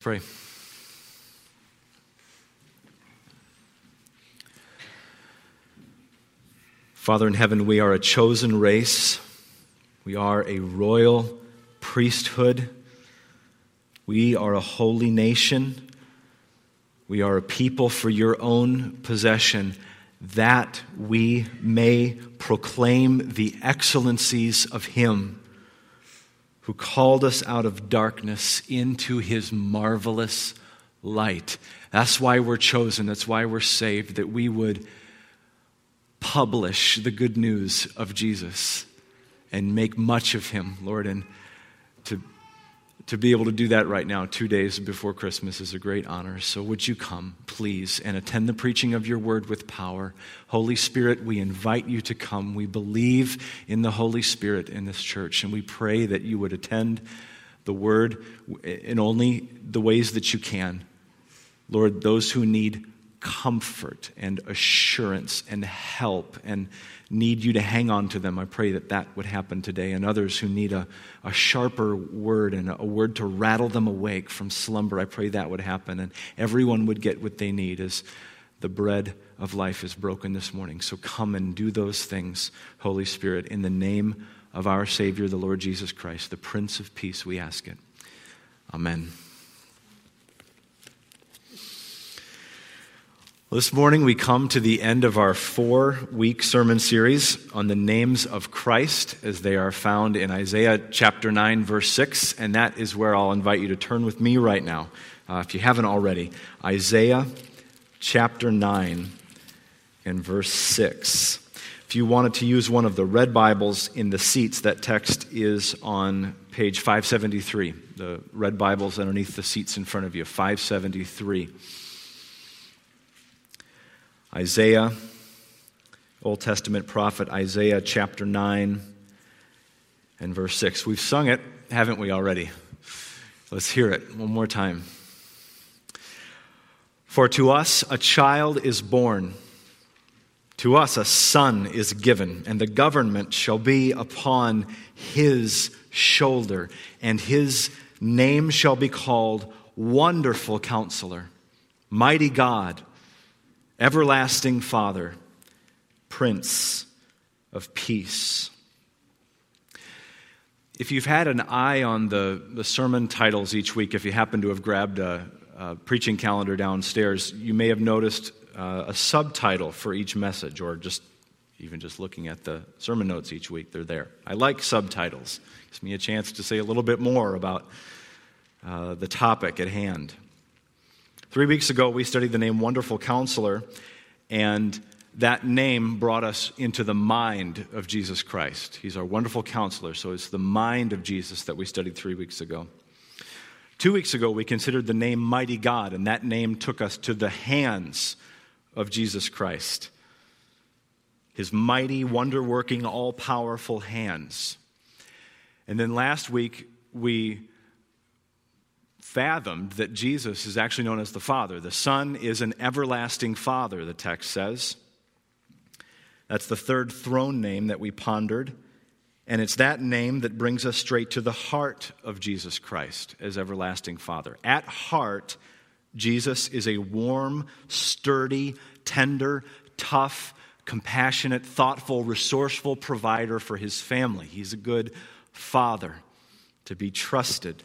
Pray. Father in heaven, we are a chosen race. We are a royal priesthood. We are a holy nation. We are a people for your own possession, that we may proclaim the excellencies of Him who called us out of darkness into his marvelous light. That's why we're chosen. That's why we're saved, that we would publish the good news of Jesus and make much of him, Lord. And to to be able to do that right now, two days before Christmas, is a great honor. So, would you come, please, and attend the preaching of your word with power? Holy Spirit, we invite you to come. We believe in the Holy Spirit in this church, and we pray that you would attend the word in only the ways that you can. Lord, those who need comfort and assurance and help and need you to hang on to them. I pray that that would happen today. And others who need a, a sharper word and a, word to rattle them awake from slumber, I pray that would happen. And everyone would get what they need as the bread of life is broken this morning. So come and do those things, Holy Spirit, in the name of our Savior, the Lord Jesus Christ, the Prince of Peace, we ask it. Amen. This morning, we come to the end of our four week sermon series on the names of Christ as they are found in Isaiah chapter 9, verse 6. And that is where I'll invite you to turn with me right now, uh, if you haven't already. Isaiah chapter 9 and verse 6. If you wanted to use one of the red Bibles in the seats, that text is on page 573. The red Bibles underneath the seats in front of you, 573. Isaiah, Old Testament prophet Isaiah chapter 9 and verse 6. We've sung it, haven't we already? Let's hear it one more time. For to us a child is born, to us a son is given, and the government shall be upon his shoulder, and his name shall be called Wonderful Counselor, Mighty God Everlasting Father, Prince of Peace. If you've had an eye on the, the sermon titles each week, if you happen to have grabbed a, a preaching calendar downstairs, you may have noticed uh, a subtitle for each message, or just even just looking at the sermon notes each week, they're there. I like subtitles, it gives me a chance to say a little bit more about uh, the topic at hand. Three weeks ago, we studied the name Wonderful Counselor, and that name brought us into the mind of Jesus Christ. He's our wonderful counselor, so it's the mind of Jesus that we studied three weeks ago. Two weeks ago, we considered the name Mighty God, and that name took us to the hands of Jesus Christ. His mighty, wonder working, all powerful hands. And then last week, we fathomed that Jesus is actually known as the Father. The Son is an everlasting Father, the text says. That's the third throne name that we pondered. And it's that name that brings us straight to the heart of Jesus Christ as everlasting Father. At heart, Jesus is a warm, sturdy, tender, tough, compassionate, thoughtful, resourceful provider for his family. He's a good father to be trusted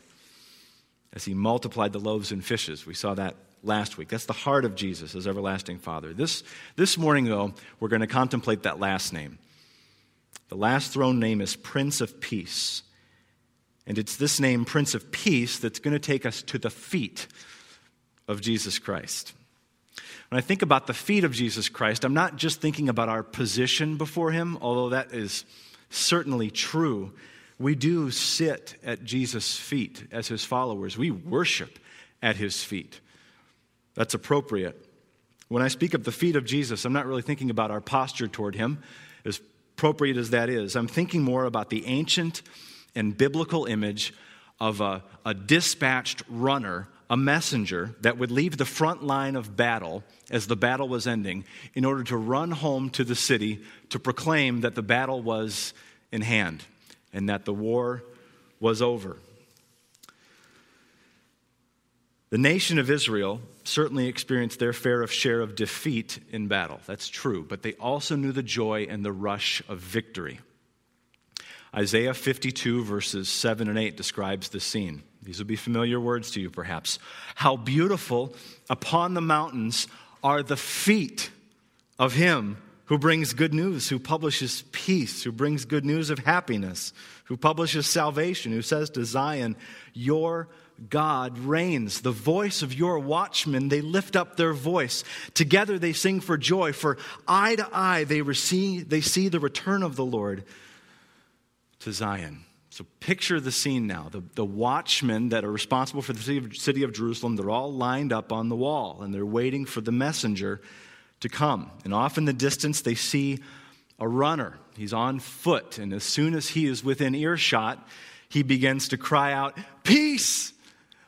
as he multiplied the loaves and fishes. We saw that last week. That's the heart of Jesus as everlasting Father. This, this morning, though, we're going to contemplate that last name. The last throne name is Prince of Peace. And it's this name, Prince of Peace, that's going to take us to the feet of Jesus Christ. When I think about the feet of Jesus Christ, I'm not just thinking about our position before him, although that is certainly true we do sit at Jesus' feet as his followers. We worship at his feet. That's appropriate. When I speak of the feet of Jesus, I'm not really thinking about our posture toward him, as appropriate as that is. I'm thinking more about the ancient and biblical image of a, a dispatched runner, a messenger that would leave the front line of battle as the battle was ending in order to run home to the city to proclaim that the battle was in hand and that the war was over. The nation of Israel certainly experienced their fair share of defeat in battle. That's true. But they also knew the joy and the rush of victory. Isaiah 52, verses 7 and 8, describes the scene. These will be familiar words to you, perhaps. How beautiful upon the mountains are the feet of him who brings good news, who publishes peace, who brings good news of happiness, who publishes salvation, who says to Zion, Your God reigns. The voice of your watchmen, they lift up their voice. Together they sing for joy, for eye to eye they, receive, they see the return of the Lord to Zion. So picture the scene now. The, the watchmen that are responsible for the city of, city of Jerusalem, they're all lined up on the wall and they're waiting for the messenger to come. And off in the distance, they see a runner. He's on foot. And as soon as he is within earshot, he begins to cry out, Peace!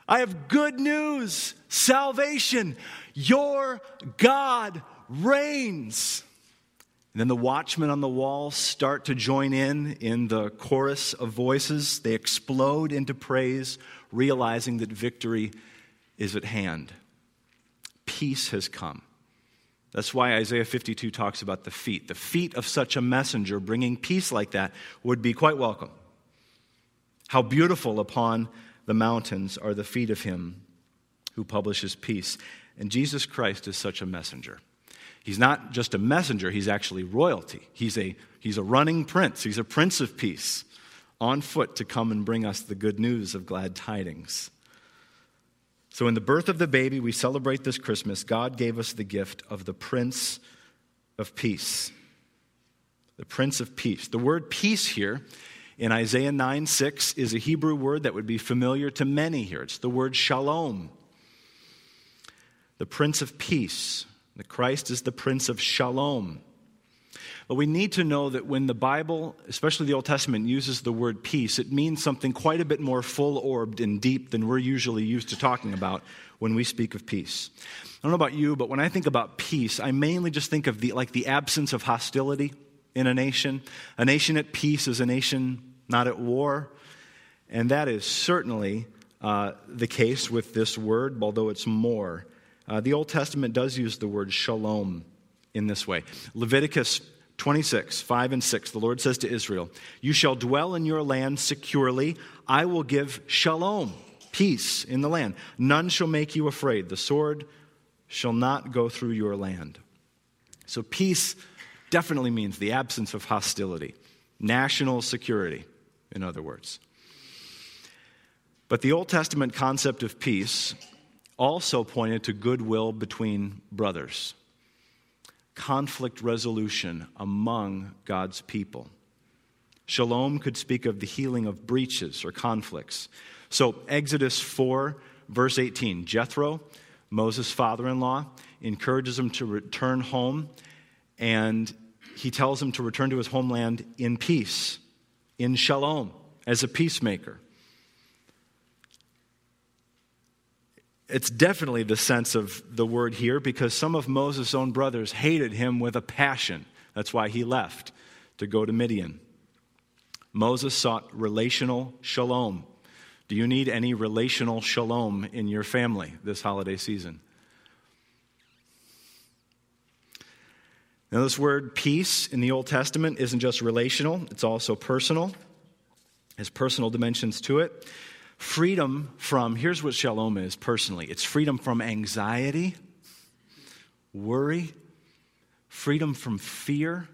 I have good news, salvation. Your God reigns. And then the watchmen on the wall start to join in in the chorus of voices. They explode into praise, realizing that victory is at hand. Peace has come. That's why Isaiah 52 talks about the feet. The feet of such a messenger bringing peace like that would be quite welcome. How beautiful upon the mountains are the feet of him who publishes peace. And Jesus Christ is such a messenger. He's not just a messenger, he's actually royalty. He's a, he's a running prince, he's a prince of peace on foot to come and bring us the good news of glad tidings. So, in the birth of the baby we celebrate this Christmas, God gave us the gift of the Prince of Peace. The Prince of Peace. The word peace here in Isaiah 9 6 is a Hebrew word that would be familiar to many here. It's the word shalom, the Prince of Peace. The Christ is the Prince of Shalom. But we need to know that when the Bible, especially the Old Testament, uses the word peace, it means something quite a bit more full orbed and deep than we're usually used to talking about when we speak of peace. I don't know about you, but when I think about peace, I mainly just think of the, like the absence of hostility in a nation. A nation at peace is a nation not at war. And that is certainly uh, the case with this word, although it's more. Uh, the Old Testament does use the word shalom in this way. Leviticus 26, 5 and 6, the Lord says to Israel, You shall dwell in your land securely. I will give shalom, peace in the land. None shall make you afraid. The sword shall not go through your land. So, peace definitely means the absence of hostility, national security, in other words. But the Old Testament concept of peace also pointed to goodwill between brothers, conflict resolution among God's people. Shalom could speak of the healing of breaches or conflicts. So, Exodus 4, verse 18 Jethro, Moses' father in law, encourages him to return home and he tells him to return to his homeland in peace, in shalom, as a peacemaker. It's definitely the sense of the word here because some of Moses' own brothers hated him with a passion. That's why he left to go to Midian. Moses sought relational shalom. Do you need any relational shalom in your family this holiday season? Now, this word peace in the Old Testament isn't just relational, it's also personal, has personal dimensions to it. Freedom from, here's what shalom is personally it's freedom from anxiety, worry, freedom from fear.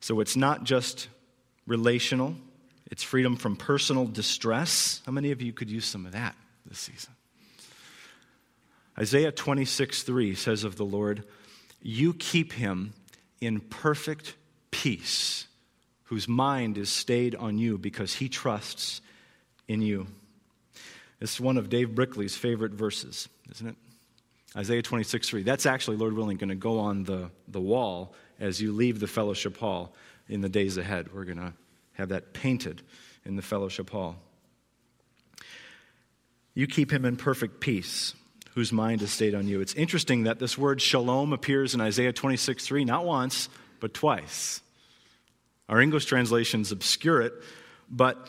So it's not just relational, it's freedom from personal distress. How many of you could use some of that this season? Isaiah 26, 3 says of the Lord, You keep him in perfect peace whose mind is stayed on you because he trusts in you. It's one of Dave Brickley's favorite verses, isn't it? Isaiah 26, 3. That's actually, Lord willing, going to go on the, the wall as you leave the fellowship hall in the days ahead. We're going to have that painted in the fellowship hall. You keep him in perfect peace, whose mind is stayed on you. It's interesting that this word shalom appears in Isaiah 26, 3, not once, but twice. Our English translations obscure it, but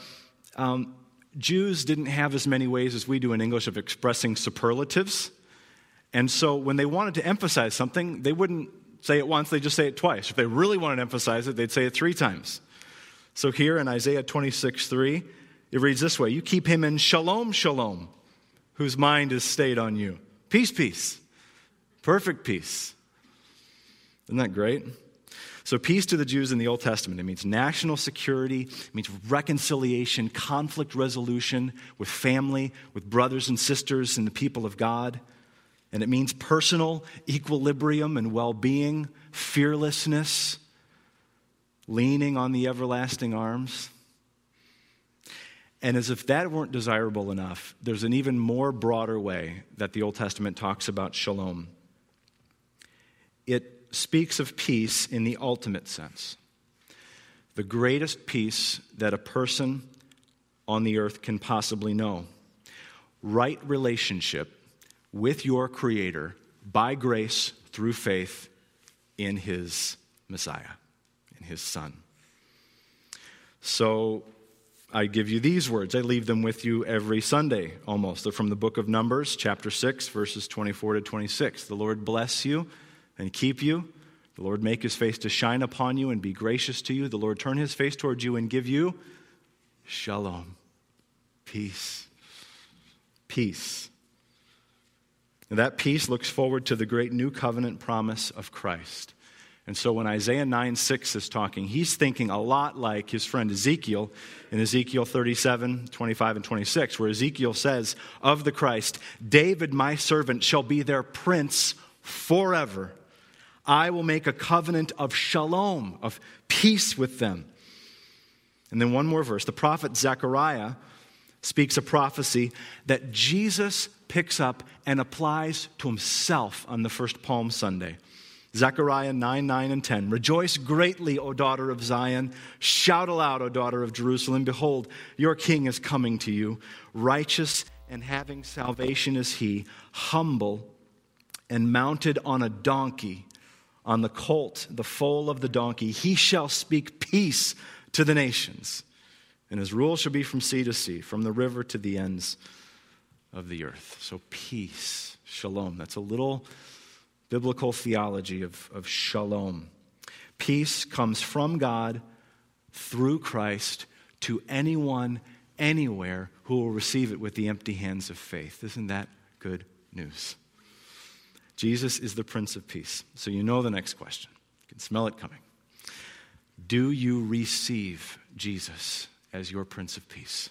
um, Jews didn't have as many ways as we do in English of expressing superlatives. And so when they wanted to emphasize something, they wouldn't say it once, they'd just say it twice. If they really wanted to emphasize it, they'd say it three times. So here in Isaiah 26 3, it reads this way You keep him in shalom, shalom, whose mind is stayed on you. Peace, peace. Perfect peace. Isn't that great? So, peace to the Jews in the Old Testament, it means national security, it means reconciliation, conflict resolution with family, with brothers and sisters and the people of God. And it means personal equilibrium and well being, fearlessness, leaning on the everlasting arms. And as if that weren't desirable enough, there's an even more broader way that the Old Testament talks about shalom. It speaks of peace in the ultimate sense the greatest peace that a person on the earth can possibly know. Right relationship with your Creator by grace through faith in His Messiah, in His Son. So I give you these words. I leave them with you every Sunday almost. They're from the book of Numbers, chapter 6, verses 24 to 26. The Lord bless you and keep you. The Lord make his face to shine upon you and be gracious to you. The Lord turn his face towards you and give you shalom, peace. Peace. And that peace looks forward to the great new covenant promise of Christ. And so when Isaiah 9 6 is talking, he's thinking a lot like his friend Ezekiel in Ezekiel 37, 25, and 26, where Ezekiel says of the Christ, David, my servant, shall be their prince forever. I will make a covenant of shalom, of peace with them. And then one more verse. The prophet Zechariah speaks a prophecy that Jesus picks up and applies to himself on the first Palm Sunday. Zechariah 9, 9, and 10. Rejoice greatly, O daughter of Zion. Shout aloud, O daughter of Jerusalem. Behold, your king is coming to you. Righteous and having salvation is he, humble and mounted on a donkey on the colt, the foal of the donkey. He shall speak peace to the nations, and his rule shall be from sea to sea, from the river to the ends of the earth. So, peace, shalom. That's a little biblical theology of, of shalom. Peace comes from God through Christ to anyone, anywhere who will receive it with the empty hands of faith. Isn't that good news? Jesus is the Prince of Peace. So you know the next question. You can smell it coming. Do you receive Jesus as your Prince of Peace?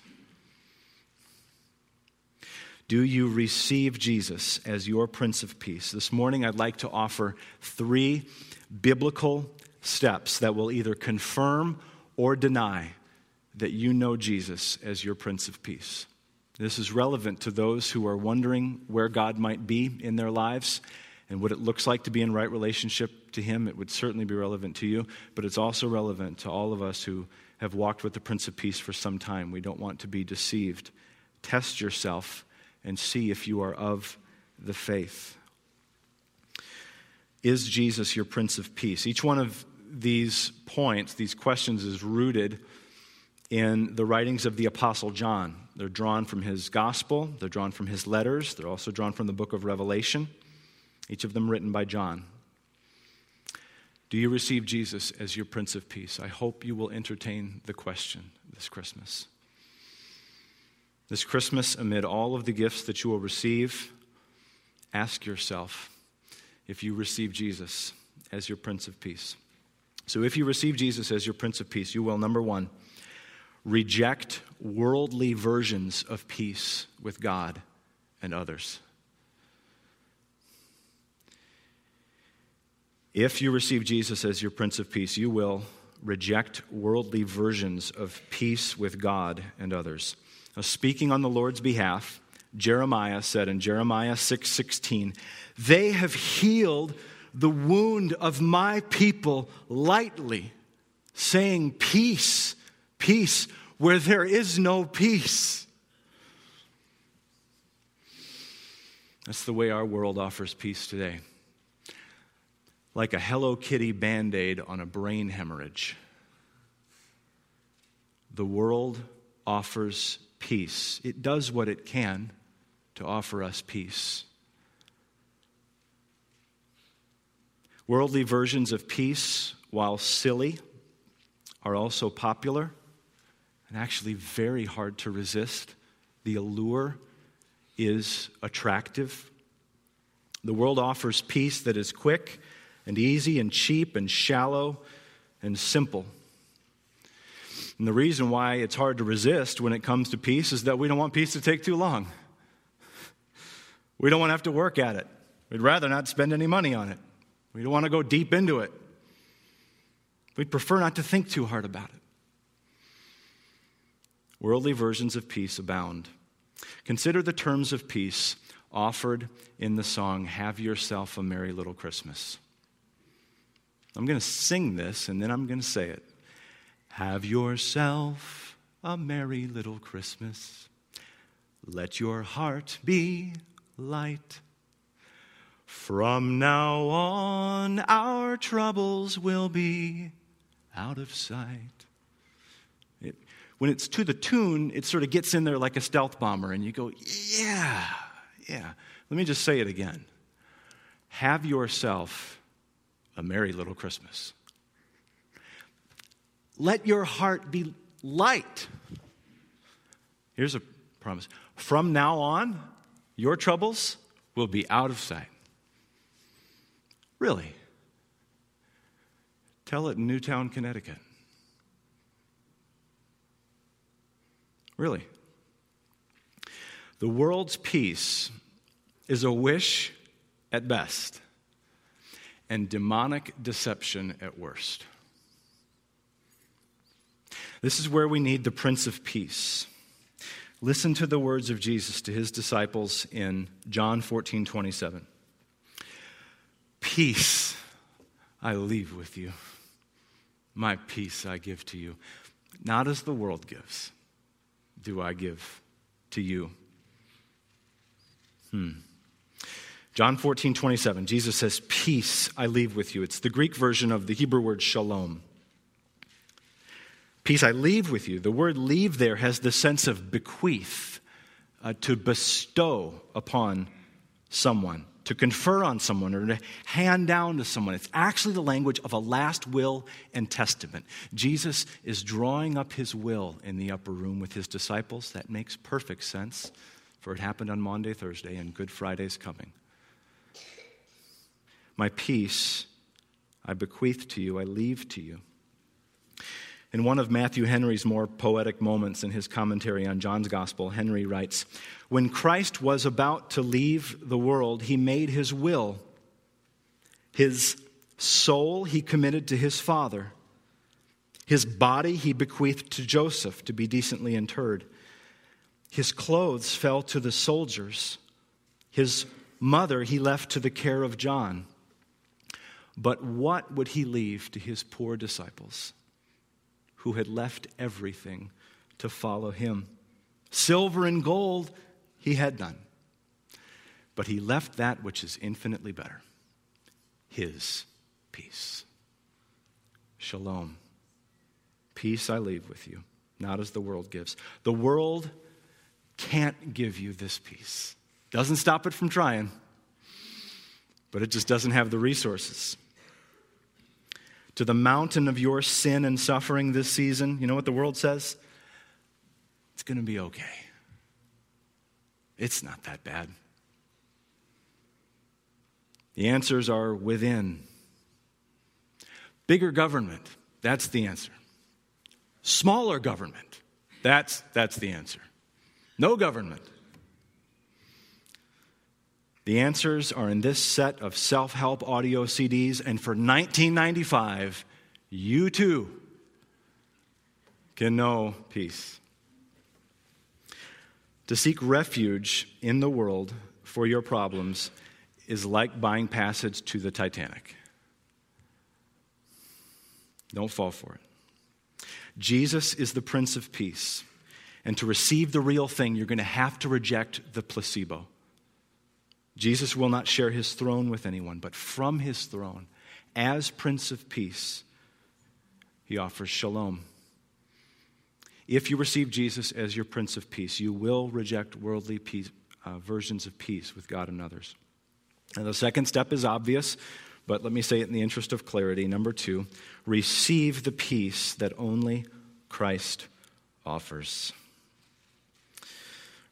Do you receive Jesus as your Prince of Peace? This morning, I'd like to offer three biblical steps that will either confirm or deny that you know Jesus as your Prince of Peace. This is relevant to those who are wondering where God might be in their lives and what it looks like to be in right relationship to Him. It would certainly be relevant to you, but it's also relevant to all of us who have walked with the Prince of Peace for some time. We don't want to be deceived. Test yourself and see if you are of the faith. Is Jesus your Prince of Peace? Each one of these points, these questions, is rooted in the writings of the Apostle John. They're drawn from his gospel, they're drawn from his letters, they're also drawn from the book of Revelation, each of them written by John. Do you receive Jesus as your Prince of Peace? I hope you will entertain the question this Christmas. This Christmas, amid all of the gifts that you will receive, ask yourself if you receive Jesus as your Prince of Peace. So, if you receive Jesus as your Prince of Peace, you will, number one, reject worldly versions of peace with God and others. If you receive Jesus as your Prince of Peace, you will reject worldly versions of peace with God and others. Now, speaking on the Lord's behalf, Jeremiah said in Jeremiah 6 16, They have healed the wound of my people lightly, saying, Peace, peace, where there is no peace. That's the way our world offers peace today. Like a Hello Kitty band aid on a brain hemorrhage. The world offers peace. It does what it can to offer us peace. Worldly versions of peace, while silly, are also popular and actually very hard to resist. The allure is attractive. The world offers peace that is quick and easy and cheap and shallow and simple. And the reason why it's hard to resist when it comes to peace is that we don't want peace to take too long. We don't want to have to work at it. We'd rather not spend any money on it. We don't want to go deep into it. We'd prefer not to think too hard about it. Worldly versions of peace abound. Consider the terms of peace offered in the song, Have Yourself a Merry Little Christmas. I'm going to sing this and then I'm going to say it. Have yourself a merry little Christmas. Let your heart be light. From now on, our troubles will be out of sight. When it's to the tune, it sort of gets in there like a stealth bomber, and you go, yeah, yeah. Let me just say it again. Have yourself a merry little Christmas. Let your heart be light. Here's a promise. From now on, your troubles will be out of sight. Really? Tell it in Newtown, Connecticut. Really. The world's peace is a wish at best and demonic deception at worst. This is where we need the Prince of Peace. Listen to the words of Jesus to his disciples in John 14 27. Peace I leave with you, my peace I give to you. Not as the world gives, do I give to you. Hmm. John 14, 27, Jesus says, Peace I leave with you. It's the Greek version of the Hebrew word shalom. Peace I leave with you. The word leave there has the sense of bequeath, uh, to bestow upon someone, to confer on someone, or to hand down to someone. It's actually the language of a last will and testament. Jesus is drawing up his will in the upper room with his disciples. That makes perfect sense, for it happened on Maundy, Thursday, and Good Friday's coming. My peace I bequeath to you, I leave to you. In one of Matthew Henry's more poetic moments in his commentary on John's Gospel, Henry writes When Christ was about to leave the world, he made his will. His soul he committed to his Father. His body he bequeathed to Joseph to be decently interred. His clothes fell to the soldiers. His mother he left to the care of John. But what would he leave to his poor disciples? Who had left everything to follow him. Silver and gold he had none, but he left that which is infinitely better his peace. Shalom. Peace I leave with you, not as the world gives. The world can't give you this peace. Doesn't stop it from trying, but it just doesn't have the resources to the mountain of your sin and suffering this season, you know what the world says? It's going to be okay. It's not that bad. The answers are within. Bigger government, that's the answer. Smaller government, that's, that's the answer. No government, the answers are in this set of self help audio CDs, and for 1995, you too can know peace. To seek refuge in the world for your problems is like buying passage to the Titanic. Don't fall for it. Jesus is the Prince of Peace. And to receive the real thing, you're going to have to reject the placebo. Jesus will not share his throne with anyone, but from his throne, as Prince of Peace, he offers shalom. If you receive Jesus as your Prince of Peace, you will reject worldly peace, uh, versions of peace with God and others. And the second step is obvious, but let me say it in the interest of clarity. Number two, receive the peace that only Christ offers.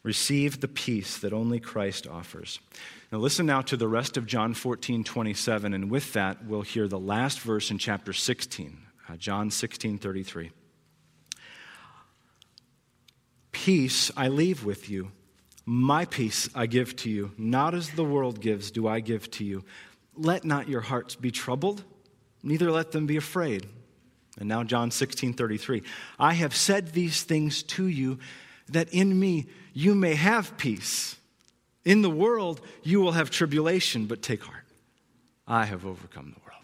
Receive the peace that only Christ offers. Now, listen now to the rest of John 14, 27, and with that, we'll hear the last verse in chapter 16, uh, John 16, 33. Peace I leave with you. My peace I give to you. Not as the world gives, do I give to you. Let not your hearts be troubled, neither let them be afraid. And now, John 16 33. I have said these things to you that in me you may have peace. In the world you will have tribulation, but take heart. I have overcome the world.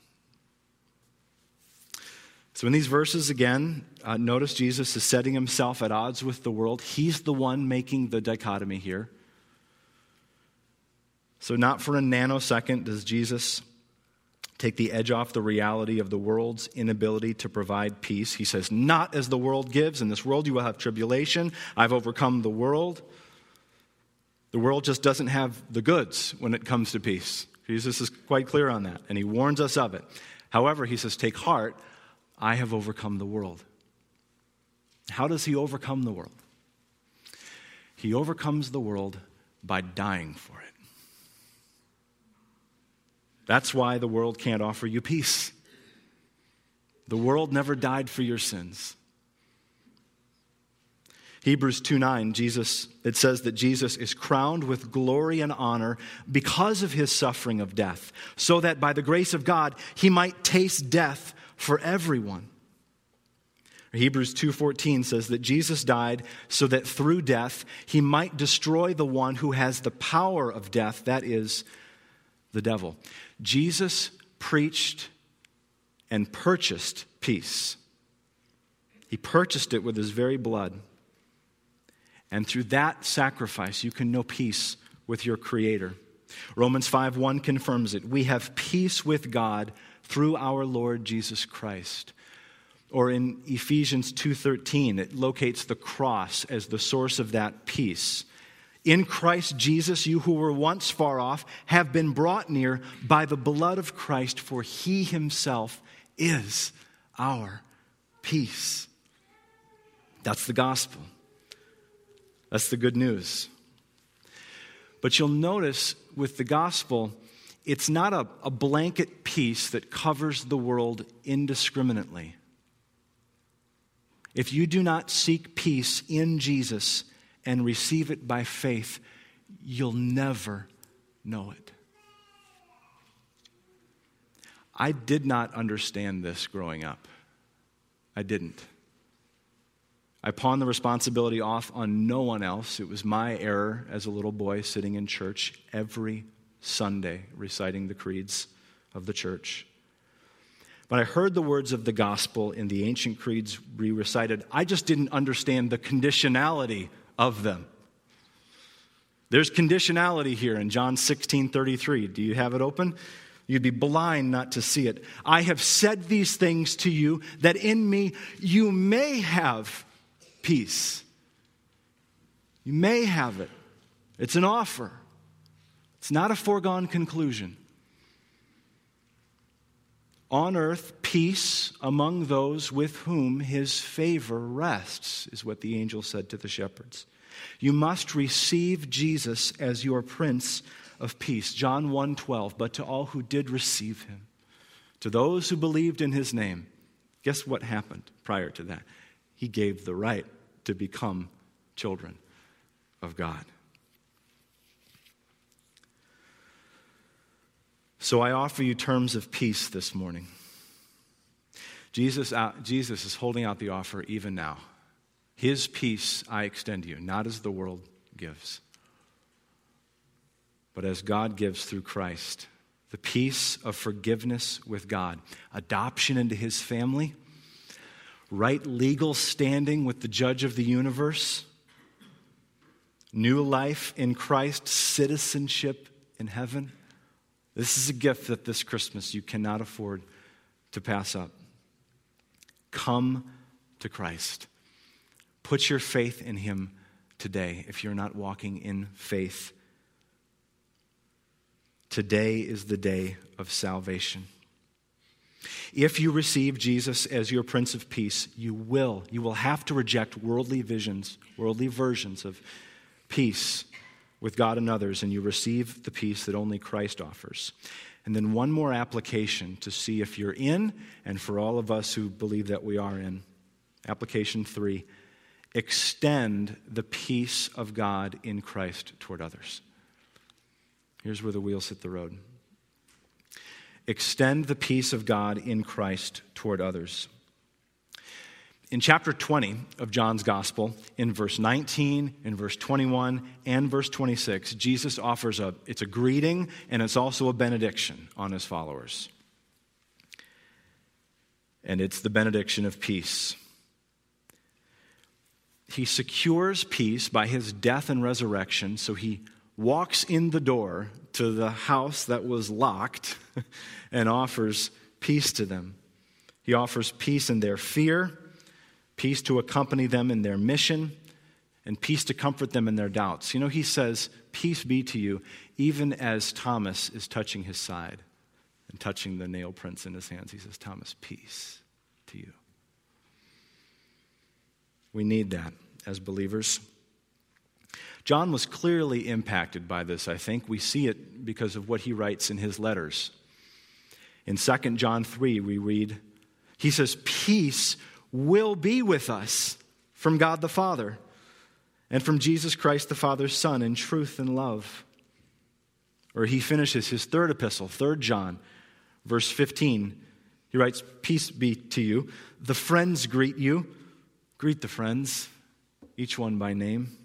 So, in these verses, again, uh, notice Jesus is setting himself at odds with the world. He's the one making the dichotomy here. So, not for a nanosecond does Jesus take the edge off the reality of the world's inability to provide peace. He says, Not as the world gives. In this world you will have tribulation. I've overcome the world. The world just doesn't have the goods when it comes to peace. Jesus is quite clear on that, and he warns us of it. However, he says, Take heart, I have overcome the world. How does he overcome the world? He overcomes the world by dying for it. That's why the world can't offer you peace. The world never died for your sins. Hebrews 2 9, Jesus, it says that Jesus is crowned with glory and honor because of his suffering of death, so that by the grace of God he might taste death for everyone. Hebrews 2:14 says that Jesus died so that through death he might destroy the one who has the power of death, that is the devil. Jesus preached and purchased peace. He purchased it with his very blood. And through that sacrifice, you can know peace with your Creator. Romans 5 1 confirms it. We have peace with God through our Lord Jesus Christ. Or in Ephesians 2:13, it locates the cross as the source of that peace. In Christ Jesus, you who were once far off have been brought near by the blood of Christ, for he himself is our peace. That's the gospel. That's the good news. But you'll notice with the gospel, it's not a, a blanket peace that covers the world indiscriminately. If you do not seek peace in Jesus, and receive it by faith, you'll never know it. I did not understand this growing up. I didn't. I pawned the responsibility off on no one else. It was my error as a little boy sitting in church every Sunday reciting the creeds of the church. But I heard the words of the gospel in the ancient creeds re recited, I just didn't understand the conditionality of them. There's conditionality here in John 16 33. Do you have it open? You'd be blind not to see it. I have said these things to you that in me you may have peace. You may have it. It's an offer, it's not a foregone conclusion. On earth, peace among those with whom his favor rests, is what the angel said to the shepherds. You must receive Jesus as your prince of peace. John 1:12, but to all who did receive him, to those who believed in his name, guess what happened prior to that? He gave the right to become children of God. So I offer you terms of peace this morning. Jesus, uh, Jesus is holding out the offer even now. His peace I extend to you, not as the world gives, but as God gives through Christ. The peace of forgiveness with God, adoption into his family, right legal standing with the judge of the universe, new life in Christ, citizenship in heaven. This is a gift that this Christmas you cannot afford to pass up. Come to Christ. Put your faith in him today if you're not walking in faith. Today is the day of salvation. If you receive Jesus as your Prince of Peace, you will. You will have to reject worldly visions, worldly versions of peace with God and others, and you receive the peace that only Christ offers. And then one more application to see if you're in, and for all of us who believe that we are in. Application three extend the peace of God in Christ toward others. Here's where the wheels hit the road. Extend the peace of God in Christ toward others. In chapter 20 of John's Gospel, in verse 19, in verse 21, and verse 26, Jesus offers a it's a greeting and it's also a benediction on his followers. And it's the benediction of peace. He secures peace by his death and resurrection, so he walks in the door to the house that was locked and offers peace to them. He offers peace in their fear, peace to accompany them in their mission, and peace to comfort them in their doubts. You know, he says, Peace be to you, even as Thomas is touching his side and touching the nail prints in his hands. He says, Thomas, peace to you. We need that as believers. John was clearly impacted by this, I think. We see it because of what he writes in his letters. In 2 John 3, we read, he says, Peace will be with us from God the Father and from Jesus Christ the Father's Son in truth and love. Or he finishes his third epistle, 3 John, verse 15. He writes, Peace be to you. The friends greet you. Greet the friends, each one by name.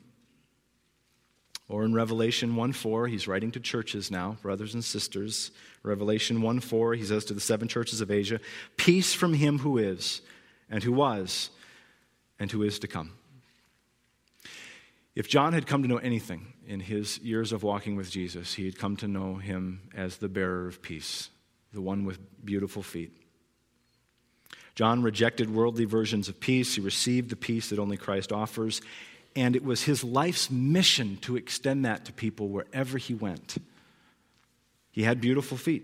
Or in Revelation 1 4, he's writing to churches now, brothers and sisters. Revelation 1 4, he says to the seven churches of Asia, Peace from him who is, and who was, and who is to come. If John had come to know anything in his years of walking with Jesus, he had come to know him as the bearer of peace, the one with beautiful feet. John rejected worldly versions of peace. He received the peace that only Christ offers and it was his life's mission to extend that to people wherever he went. He had beautiful feet.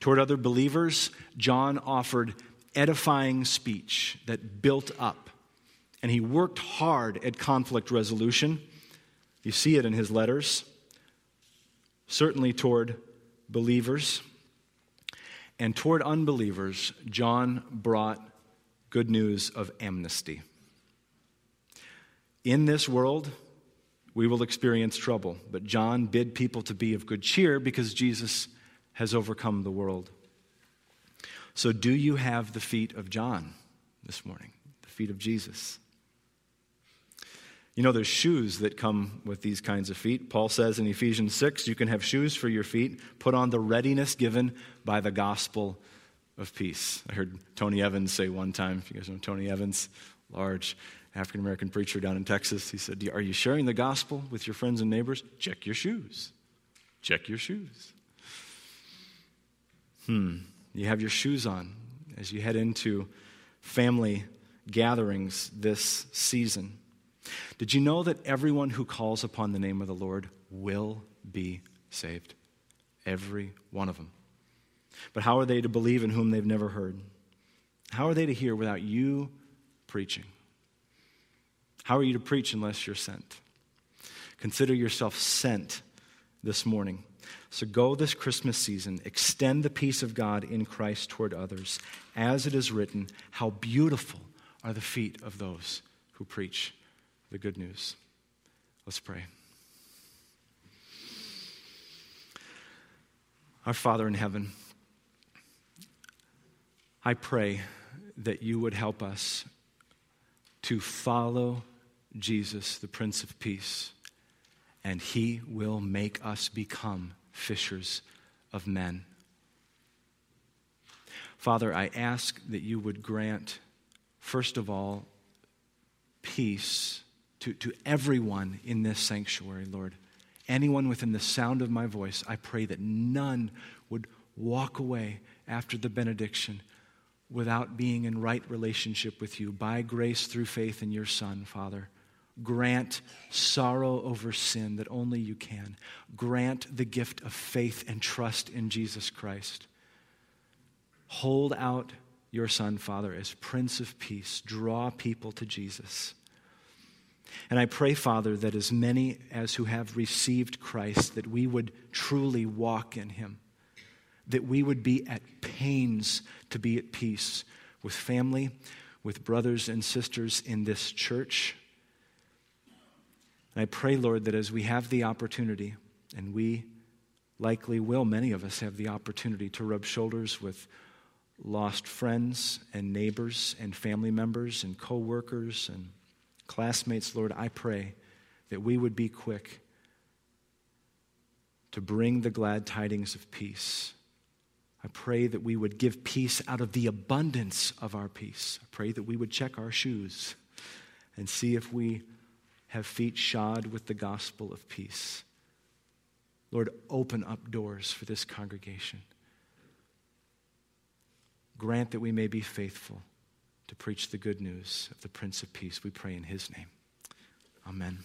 Toward other believers, John offered edifying speech that built up, and he worked hard at conflict resolution. You see it in his letters, certainly toward believers. And toward unbelievers, John brought good news of amnesty. In this world, we will experience trouble, but John bid people to be of good cheer because Jesus has overcome the world. So, do you have the feet of John this morning? The feet of Jesus? You know, there's shoes that come with these kinds of feet. Paul says in Ephesians 6 you can have shoes for your feet, put on the readiness given by the gospel of peace. I heard Tony Evans say one time, if you guys know Tony Evans, large African American preacher down in Texas. He said, Are you sharing the gospel with your friends and neighbors? Check your shoes. Check your shoes. Hmm. You have your shoes on as you head into family gatherings this season. Did you know that everyone who calls upon the name of the Lord will be saved? Every one of them. But how are they to believe in whom they've never heard? How are they to hear without you preaching? How are you to preach unless you're sent? Consider yourself sent this morning. So go this Christmas season, extend the peace of God in Christ toward others. As it is written, how beautiful are the feet of those who preach the good news. Let's pray. Our Father in heaven, I pray that you would help us to follow Jesus, the Prince of Peace, and he will make us become fishers of men. Father, I ask that you would grant, first of all, peace to, to everyone in this sanctuary, Lord. Anyone within the sound of my voice, I pray that none would walk away after the benediction without being in right relationship with you by grace through faith in your Son, Father. Grant sorrow over sin that only you can. Grant the gift of faith and trust in Jesus Christ. Hold out your Son, Father, as Prince of Peace. Draw people to Jesus. And I pray, Father, that as many as who have received Christ, that we would truly walk in him, that we would be at pains to be at peace with family, with brothers and sisters in this church. And I pray, Lord, that as we have the opportunity, and we likely will, many of us have the opportunity to rub shoulders with lost friends and neighbors and family members and co workers and classmates, Lord, I pray that we would be quick to bring the glad tidings of peace. I pray that we would give peace out of the abundance of our peace. I pray that we would check our shoes and see if we have feet shod with the gospel of peace. Lord, open up doors for this congregation. Grant that we may be faithful to preach the good news of the Prince of Peace. We pray in his name. Amen.